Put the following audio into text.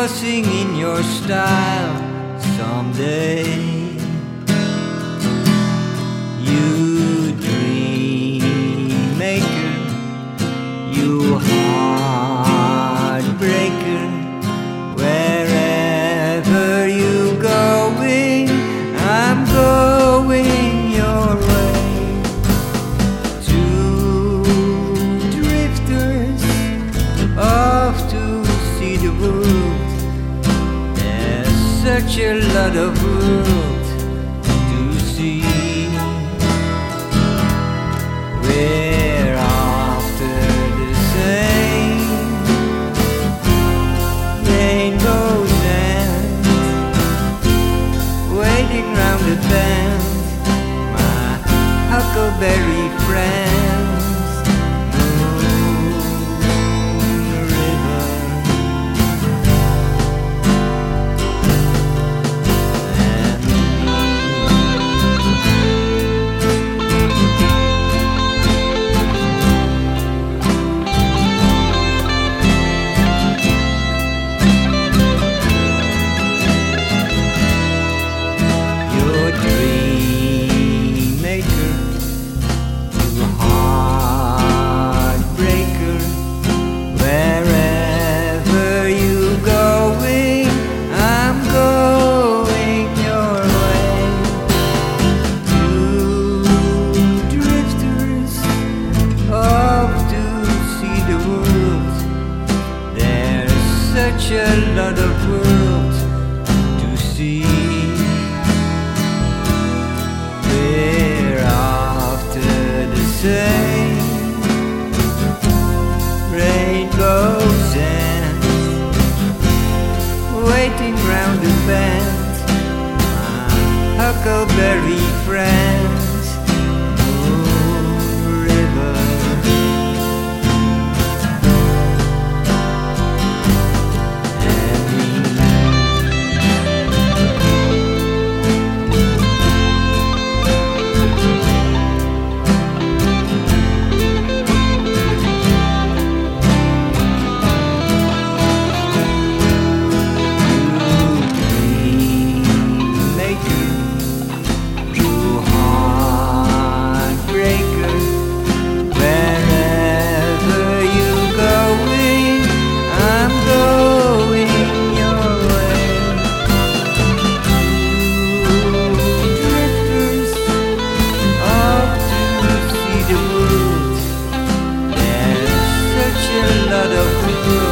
crossing in your style someday. Such a lot of world to see. We're after the same rainbows and waiting round the bend. My huckleberry friends. A lot of world to see. We're after the same rainbows and waiting round the bend. My huckleberry friend. another fool